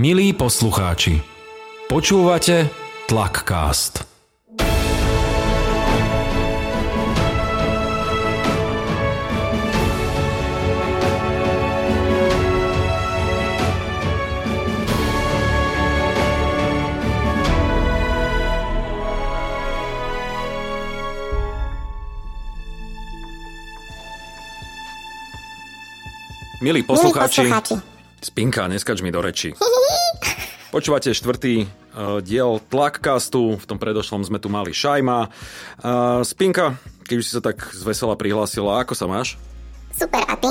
Milí poslucháči, počúvate Tlakcast. Milí poslucháči, Milí poslucháči. Spinka, neskač mi do reči. Počúvate štvrtý uh, diel Tlakcastu, v tom predošlom sme tu mali Šajma. Uh, Spinka, keď už si sa tak zvesela prihlásila, ako sa máš? Super, a ty?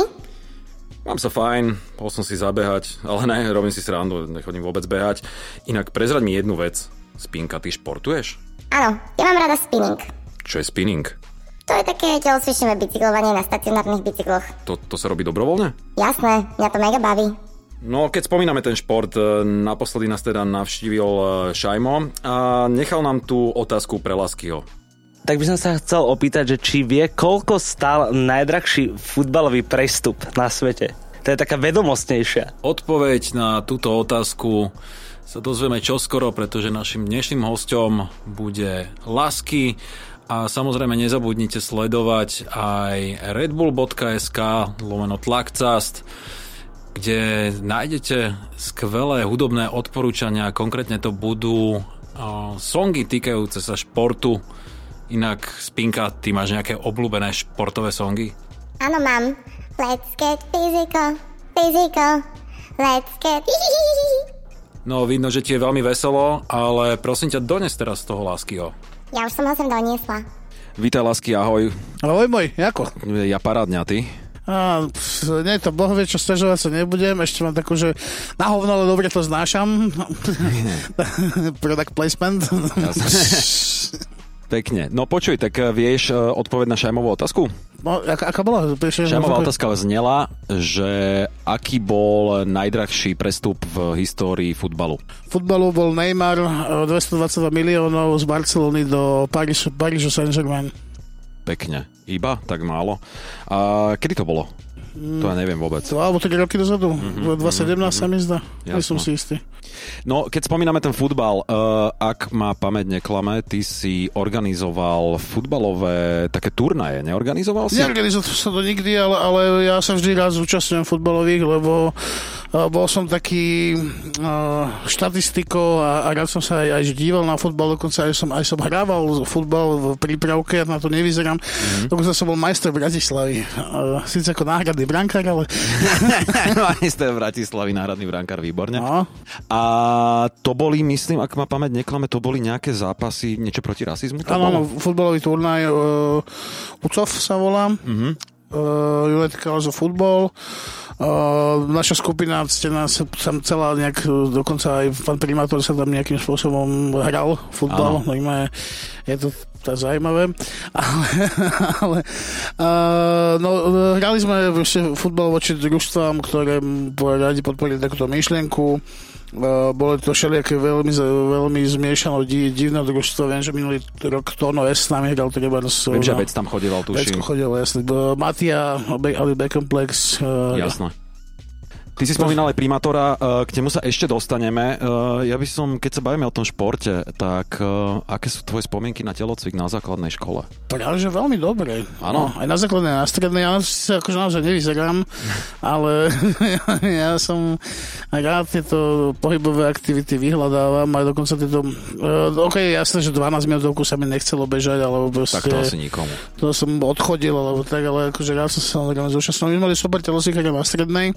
Mám sa fajn, bol som si zabehať, ale ne, robím si srandu, nechodím vôbec behať. Inak prezrať mi jednu vec. Spinka, ty športuješ? Áno, ja mám rada spinning. Čo je spinning? To je také telocvičné bicyklovanie na stacionárnych bicykloch. To, to sa robí dobrovoľne? Jasné, mňa to mega baví. No, keď spomíname ten šport, e, naposledy nás teda navštívil e, Šajmo a nechal nám tú otázku pre Laskyho. Tak by som sa chcel opýtať, že či vie, koľko stál najdrahší futbalový prestup na svete. To je taká vedomostnejšia. Odpoveď na túto otázku sa dozvieme čoskoro, pretože našim dnešným hostom bude Lasky a samozrejme nezabudnite sledovať aj redbull.sk lomeno tlakcast, kde nájdete skvelé hudobné odporúčania, konkrétne to budú songy týkajúce sa športu. Inak, Spinka, ty máš nejaké obľúbené športové songy? Áno, mám. Let's get physical, physical, let's get... No, vidno, že ti je veľmi veselo, ale prosím ťa, dones teraz z toho Laskyho. Ja už som ho sem doniesla. Vítaj, Lasky, ahoj. Ahoj môj, ako? Ja parádňa, ty? A, pf, nie, to boh vie, čo stežovať sa nebudem, ešte mám takú, že na hovno, ale dobre to znášam. Product placement. Pekne. No počuj, tak eh, vieš eh, odpoveď na Šajmovú otázku? No, aká, aká bola? Šajmová otázka znela, že aký bol najdrahší prestup v histórii futbalu? Futbalu bol Neymar, e, 222 miliónov z Barcelony do Parížu, Parížu Saint-Germain. Pekne. Iba? Tak málo. A kedy to bolo? To ja neviem vôbec. To, alebo 3 roky dozadu. Mm-hmm, 2017 mm-hmm. sa mi zdá. Nie Jasno. som si istý. No, keď spomíname ten futbal, uh, ak ma pamäť neklame, ty si organizoval futbalové také turnaje, neorganizoval si? Neorganizoval som to nikdy, ale, ale ja sa vždy rád zúčastňujem futbalových, lebo uh, bol som taký uh, štatistikou a, a rád som sa aj, aj díval na futbal, dokonca aj som, aj som hrával futbal v prípravke, ja na to nevyzerám. Mm-hmm. Dokonca som bol majster Bratislavy. Uh, Sice ako náhradný brankár, ale... Majster Bratislavy, náhradný brankár, výborne. No. A to boli, myslím, ak ma pamäť neklame, to boli nejaké zápasy, niečo proti rasizmu? Áno, áno, futbalový turnaj uh, UCOF sa volá. Mhm. Uh, United Colors of Football. Uh, naša skupina ctená sa tam celá nejak, uh, dokonca aj pán primátor sa tam nejakým spôsobom hral futbal. Normálne je to to je zaujímavé. Ale, ale uh, no, hrali sme futbal voči družstvám, ktoré radi podporili takúto myšlienku. Uh, bolo to všelijaké veľmi, veľmi zmiešané divné družstvo. Viem, že minulý rok Tono S nami hral treba z... Viem, že Bec tam chodieval, tuším. Vecko chodil, jasne. Matia, Be- Ali Beckemplex. Uh, Jasné. Ty si spomínal aj primátora, eh, k nemu sa ešte dostaneme. Eh, Ja by som, keď sa bavíme o tom športe, tak eh, aké sú tvoje spomienky na telocvik na základnej škole? Práve, veľmi dobre. Áno. No, aj na základnej, na strednej, ja si akože naozaj nevyzerám, ale ja som rád tieto pohybové aktivity vyhľadávam aj dokonca tieto... OK, jasné, že 12 minútovku sa mi nechcelo bežať, alebo proste... Tak to asi nikomu. To som odchodil, alebo tak, ale akože rád som sa zúčastnil. My mali super telocvikára na strednej,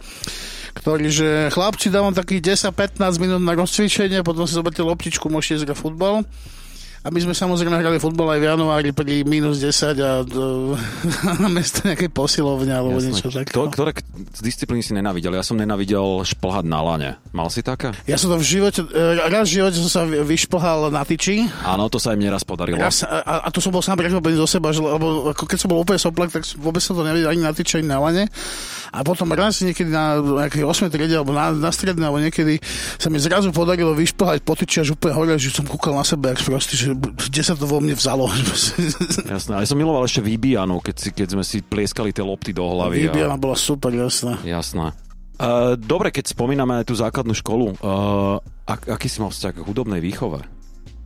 ktorý, že chlapci dávam takých 10-15 minút na rozcvičenie, potom si zoberte loptičku, môžete hrať futbal. A my sme samozrejme hrali futbal aj v januári pri minus 10 a do, na mesto nejakej posilovne alebo Jasné. niečo také. Kto- Ktoré disciplíny si nenávidel? Ja som nenávidel šplhať na lane. Mal si taká? Ja som to v živote, e, raz v živote som sa vy- vyšplhal na tyči Áno, to sa im neraz podarilo. raz, a, a, a to som bol sám prekvapený zo seba, že, lebo ako keď som bol úplne soplak, tak vôbec som to nevedel ani na tyči, ani na lane. A potom raz niekedy na nejakej 8. triede alebo na, na strednej, alebo niekedy sa mi zrazu podarilo vyšplhať po tyči až úplne hore, že som kúkal na seba, jak prostý, že kde sa to vo mne vzalo. Jasné, ale som miloval ešte výbijanu, keď, si, keď sme si plieskali tie lopty do hlavy. Výbiana bola super, jasná. Jasné. Uh, dobre, keď spomíname tú základnú školu, uh, ak, aký si mal vzťah k hudobnej výchove?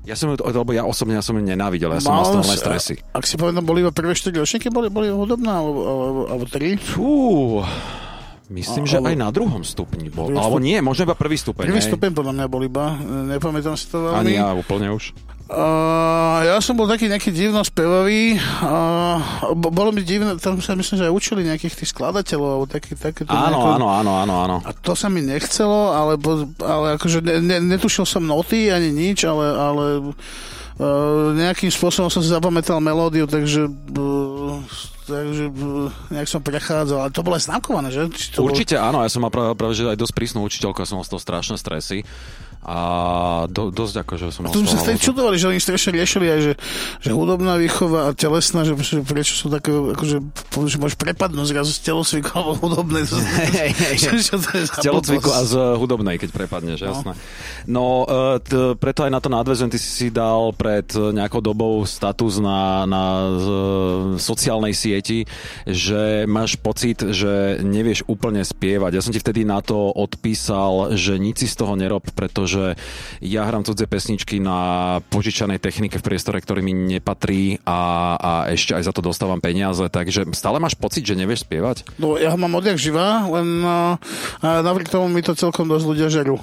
Ja som, ju- lebo ja osobne ja som ju nenávidel, ja som mal si- stresy. Ak si povedal, boli iba prvé 4 ročníky, boli, boli hudobné, alebo, alebo, alebo 3? Fú, myslím, A- že ale- aj na druhom stupni bol. Prvý Alebo stup- nie, možno iba prvý stupeň. Prvý stupeň podľa mňa bol iba, nepamätám si to veľmi. Ani ja úplne už. Uh, ja som bol taký nejaký divno spevavý. Uh, bo- bolo mi divné, tam sa myslím, že aj učili nejakých tých skladateľov, alebo taký, také Áno, nejako- áno, áno, áno, áno. A to sa mi nechcelo, alebo, ale akože ne, ne, netušil som noty ani nič, ale, ale uh, nejakým spôsobom som si zapamätal melódiu, takže, uh, takže uh, nejak som prechádzal. Ale to bolo aj známkované, že? Určite áno, ja som mal práve, práve že aj dosť prísnu učiteľku, ja som mal z toho strašné stresy. A do, dosť akože som z sme sa vtedy čudovali, že oni strašne riešili aj, že, že hudobná výchova a telesná, že, že prečo sú také, akože, že môžeš prepadnúť zrazu z telocviku alebo hudobnej. Za Z telocviku a z hudobnej, keď prepadneš, jasné. No, e, t- preto aj na to nadväzujem, ty si dal pred nejakou dobou status na, na sociálnej sieti, že máš pocit, že nevieš úplne spievať. Ja som ti vtedy na to odpísal, že nič si z toho nerob, pretože ja hrám cudzie pesničky na požičanej technike v priestore, ktorý mi nepatrí a, a ešte aj za to dostávam peniaze, takže stále máš pocit, že nevieš spievať? No, ja ho mám odjak živá, len uh, napriek tomu mi to celkom dosť ľudia žerú.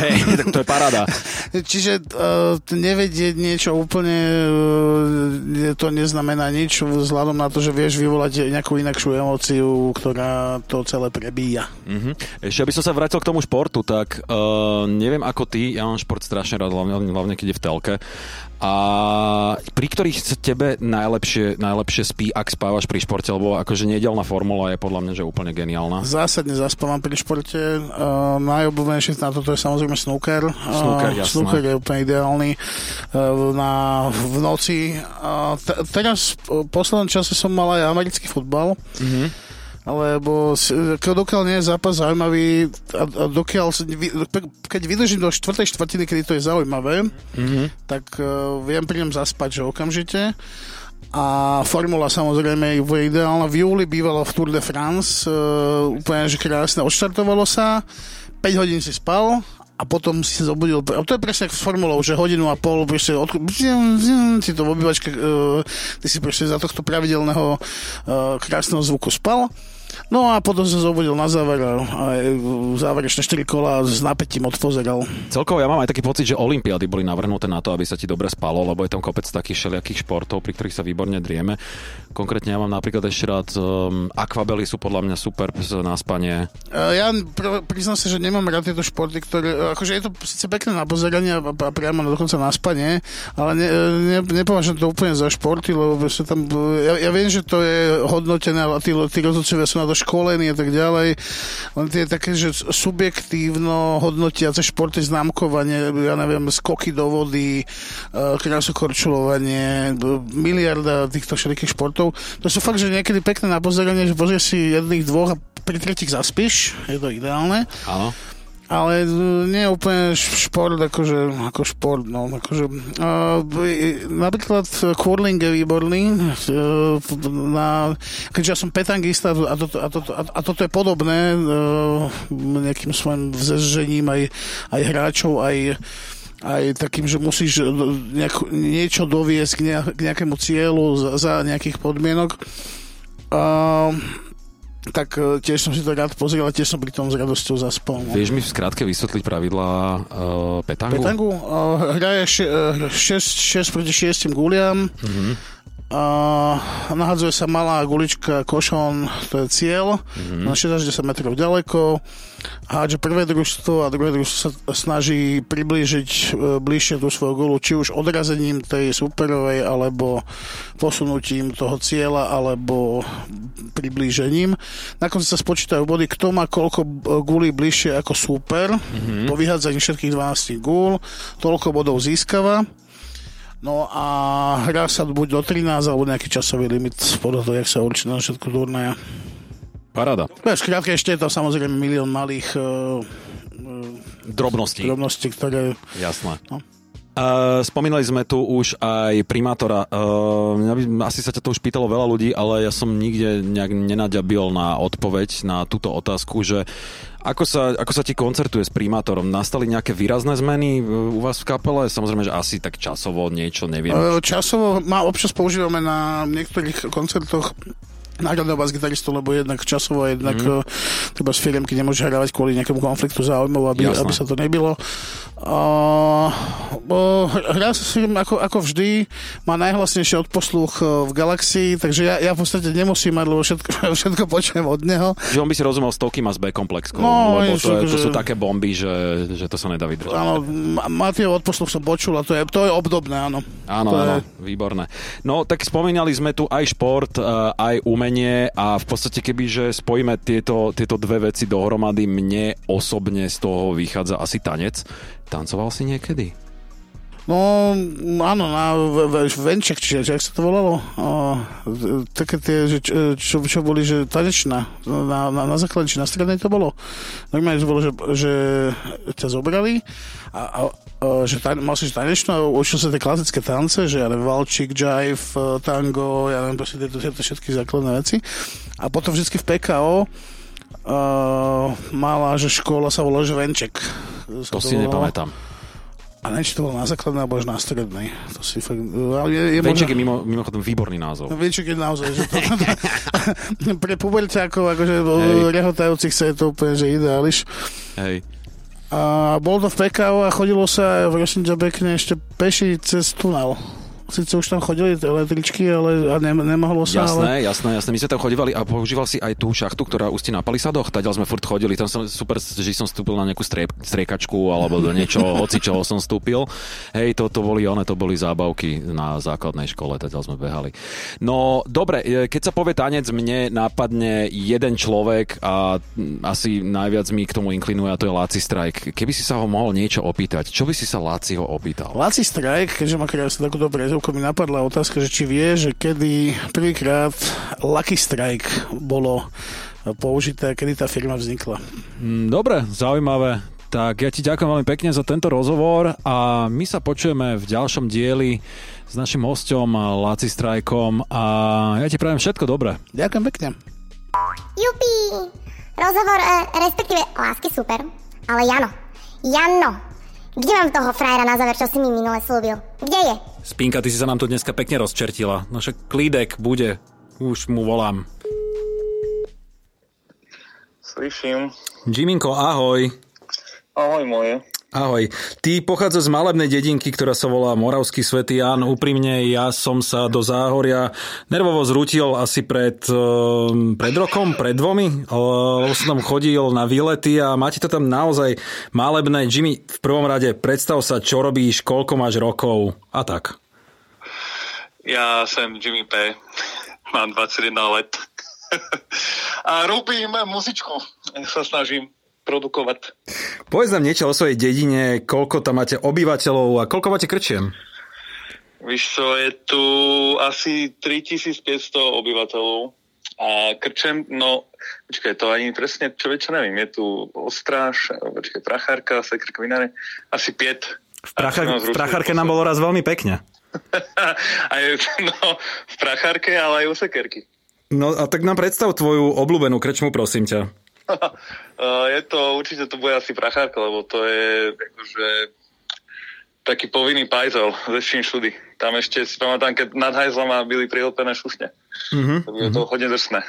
Hej, tak to je paráda. Čiže uh, nevedieť niečo úplne, uh, to neznamená nič vzhľadom na to, že vieš vyvolať nejakú inakšiu emóciu, ktorá to celé prebíja. Mhm. Ešte aby som sa vrátil k tomu športu, tak uh, neviem ako ty, ja mám šport strašne rád, hlavne, hlavne keď je v telke. A pri ktorých sa tebe najlepšie, najlepšie spí, ak spávaš pri športe, lebo akože nedelná formula je podľa mňa že úplne geniálna. Zásadne zaspávam pri športe. Uh, najobľúbenejšie na toto je samozrejme snooker. Snooker, uh, jasné. snooker je úplne ideálny uh, na, v noci. Uh, te, teraz v poslednom čase som mal aj americký futbal. Mhm. Lebo dokiaľ nie je zápas zaujímavý a, a dokiaľ, keď vydržím do štvrtej štvrtiny, kedy to je zaujímavé, Mhm. tak uh, viem pri ňom zaspať, že okamžite. A formula samozrejme je ideálna. V júli bývalo v Tour de France, uh, úplne že krásne. Odštartovalo sa, 5 hodín si spal a potom si sa zobudil. A to je presne s formulou, že hodinu a pol proste od, si to v obývačke, uh, ty si proste za tohto pravidelného uh, krásneho zvuku spal. No a potom sa zobudil na záver a, a záverečné 4 kola s napätím odpozeral. Celkovo ja mám aj taký pocit, že olympiády boli navrhnuté na to, aby sa ti dobre spalo, lebo je tam kopec takých všelijakých športov, pri ktorých sa výborne drieme. Konkrétne ja mám napríklad ešte rád um, akvabely sú podľa mňa super na spanie. Uh, Ja pr- priznám sa, že nemám rád tieto športy, ktoré, akože je to síce pekné na pozeranie a, a priamo na dokonca na spanie, ale ne, ne, nepovažujem to úplne za športy, lebo proste tam, ja, ja viem, že to je hodnotené a tí, tí rozhodcovia sú na to školení a tak ďalej, len tie také, že subjektívno hodnotiace športy, známkovanie, ja neviem, skoky do vody, uh, krásokorčulovanie, miliarda týchto všetkých športov, to sú fakt, že niekedy pekné na pozeranie, že pozrieš si jedných dvoch a pri tretich zaspíš, je to ideálne, Áno. Ale nie úplne šport akože, ako šport, no, akože, uh, napríklad curling je výborný, uh, na, keďže ja som petangista a, toto, a, toto, a, toto je podobné uh, nejakým svojim vzezžením aj, aj hráčov, aj aj takým, že musíš nejak, niečo doviesť k, ne, k nejakému cieľu za, za nejakých podmienok. Uh, tak uh, tiež som si to rád pozrel a tiež som pri tom s radosťou zaspal. No. Vieš mi v skratke vysvetliť pravidlá uh, petangu? Petangu uh, hraje 6 proti 6 guliam. Mhm. Uh, nahadzuje sa malá gulička košom, to je cieľ, Mhm. na 6 až 10 metrov ďaleko. Hádže prvé družstvo a druhé družstvo sa snaží priblížiť uh, bližšie tú svoju gulu, či už odrazením tej superovej, alebo posunutím toho cieľa, alebo priblížením. Na konci sa spočítajú body, kto má koľko uh, gulí bližšie ako super. Mm-hmm. Po vyhádzaní všetkých 12 gúl, toľko bodov získava. No a hrá sa buď do 13 alebo nejaký časový limit podľa toho, jak sa určí na všetku turnaja. Paráda. No, Skrátka ešte je tam samozrejme milión malých uh, Drobnosti. drobností, ktoré... Jasné. No. Spomínali sme tu už aj primátora. Uh, asi sa ťa to už pýtalo veľa ľudí, ale ja som nikde nejak nenaďabil na odpoveď na túto otázku, že ako sa, ako sa ti koncertuje s primátorom? Nastali nejaké výrazné zmeny u vás v kapele? Samozrejme, že asi tak časovo niečo, neviem. E, časovo ma občas používame na niektorých koncertoch náhľadného bas-gitaristu, lebo jednak časovo, jednak mm. treba z firemky nemôže hrávať kvôli nejakému konfliktu záujmov, aby, aby sa to nebilo. Uh, uh, sa firm ako, ako vždy, má najhlasnejší odposluch e, v galaxii, takže ja, ja v podstate nemusím mať, lebo všetko, všetko počujem od neho. Že on by si rozumel stovky má s B komplexkou, no, lebo to, je, to sú také bomby, že, že to sa nedá vydržať. Áno, Matieho odposluch som počul a to je, to je obdobné, áno. Áno, to áno, je... výborné. No, tak spomínali sme tu aj šport, e, aj umenie a v podstate keby, že spojíme tieto, tieto dve veci dohromady, mne osobne z toho vychádza asi tanec Tancoval si niekedy? No, áno, na venček, čiže jak sa to volalo? O, také tie, že, čo, čo boli, že tanečná. Na, na, na základne, či na strednej to bolo. Normálne to bolo, že, že ťa zobrali a, a, a že tan, mal si tanečnú a učil sa tie klasické tance, že ja neviem, valčik, jive, tango, ja neviem, proste tieto, tieto všetky základné veci. A potom vždycky v PKO uh, mala, že škola sa volá, že Venček. To, to si volala. nepamätám. A neviem, či to bolo na základnej, alebo až na strednej. To si fakt... Je, je Venček možno... je mimo, mimochodom výborný názov. No, Venček je naozaj, že to, pre puberťákov, akože rehotajúcich sa je to úplne, že ideáliš. Hej. A bolo to v PKO a chodilo sa v Rošniča pekne ešte peši cez tunel síce už tam chodili električky, ale a ne, nemohlo sa. Jasné, ale... jasné, jasné. My sme tam chodívali a používal si aj tú šachtu, ktorá ústi na palisadoch. Tadiaľ sme furt chodili, tam som super, že som vstúpil na nejakú striep, striekačku alebo do niečoho, hoci čoho som vstúpil. Hej, to, to boli one, to boli zábavky na základnej škole, tadiaľ sme behali. No, dobre, e, keď sa povie tanec, mne napadne jeden človek a asi najviac mi k tomu inklinuje a to je Laci Strike. Keby si sa ho mohol niečo opýtať, čo by si sa Laciho opýtal? Laci Strike, keďže má krásne takú dobré chvíľku mi napadla otázka, že či vie, že kedy prvýkrát Lucky Strike bolo použité, kedy tá firma vznikla. Mm, dobre, zaujímavé. Tak ja ti ďakujem veľmi pekne za tento rozhovor a my sa počujeme v ďalšom dieli s našim hostom Laci Strajkom a ja ti prajem všetko dobré. Ďakujem pekne. Jupi! Rozhovor, e, respektíve lásky super, ale Jano, Jano, kde mám toho frajera na záver, čo si mi minule slúbil? Kde je? Spinka, ty si sa nám tu dneska pekne rozčertila. No však klídek bude. Už mu volám. Slyším. Jiminko, ahoj. Ahoj moje. Ahoj. Ty pochádza z malebnej dedinky, ktorá sa volá Moravský svätý Jan. Úprimne, ja som sa do Záhoria nervovo zrútil asi pred, ehm, pred rokom, pred dvomi, lebo som tam chodil na výlety a máte to tam naozaj malebné. Jimmy, v prvom rade predstav sa, čo robíš, koľko máš rokov a tak. Ja som Jimmy P. Mám 21 let. a robím muzičku. Sa snažím produkovať. Povedz nám niečo o svojej dedine, koľko tam máte obyvateľov a koľko máte krčiem? Víš čo, je tu asi 3500 obyvateľov a krčem, no, počkaj, to ani presne čo čo neviem, je tu Ostráž, počkaj, Prachárka, Sekr Kvinare, asi 5. V, prachár, v Prachárke nám bolo raz veľmi pekne. aj, no, v Prachárke, ale aj u Sekerky. No a tak nám predstav tvoju obľúbenú krčmu, prosím ťa. Je to, určite to bude asi prachárka, lebo to je akože taký povinný pajzel ze šudy. Tam ešte si pamätám, keď nad hajzlama byli prihlpené šušne. Mm-hmm. To to mhm. hodne drsné.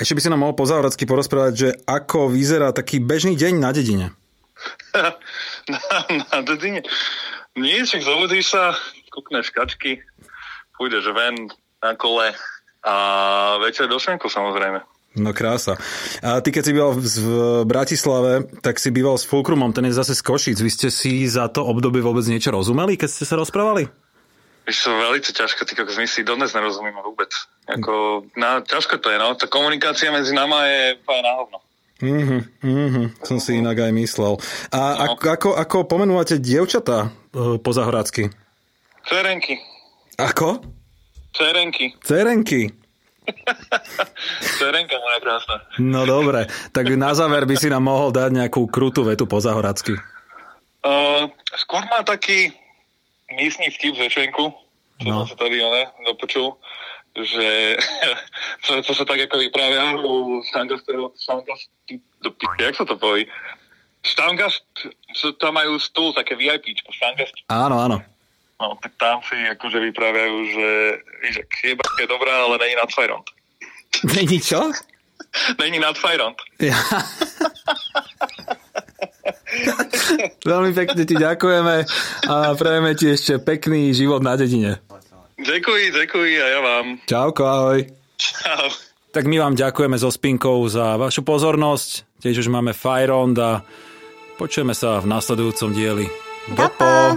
Ešte by si nám mohol pozáhradsky porozprávať, že ako vyzerá taký bežný deň na dedine. na, na dedine? Však zobudíš sa, kúkneš kačky, pôjdeš ven na kole a večer do šenku samozrejme. No krása. A ty keď si býval v Bratislave, tak si býval s Fulkrumom, ten je zase z Košic. Vy ste si za to obdobie vôbec niečo rozumeli, keď ste sa rozprávali? Víš, to veľmi ťažko, ty ako my si dodnes nerozumieme vôbec. Ako, na, ťažko to je, no. Tá komunikácia medzi nama je na hovno. Mhm, mhm, som si inak aj myslel. A no. ako, ako, ako pomenúvate dievčatá uh, po zahorácky? Cerenky. Ako? Cerenky. Cerenky. Terenka moja krásna. No dobre, tak na záver by si nám mohol dať nejakú krutú vetu po zahoracky. Uh, skôr má taký místní vtip z Ečvenku, čo No. no. sa tady ne, dopočul, že co, co sa tak ako vyprávěá u Štangastého, Štangast, jak sa to poví? Štangast, co tam majú stôl, také VIPčko, Štangast, Áno, áno. No, tak tam si akože vyprávajú, že, že jeba je dobrá, ale není nad Fajront. Není čo? Není nad Fajront. Ja. Veľmi pekne ti ďakujeme a prejeme ti ešte pekný život na dedine. Ďakujem, ďakujem a ja vám. Čauko, ahoj. Čau. Tak my vám ďakujeme so Spinkou za vašu pozornosť. Tiež už máme Fajrond a počujeme sa v nasledujúcom dieli. Dopo.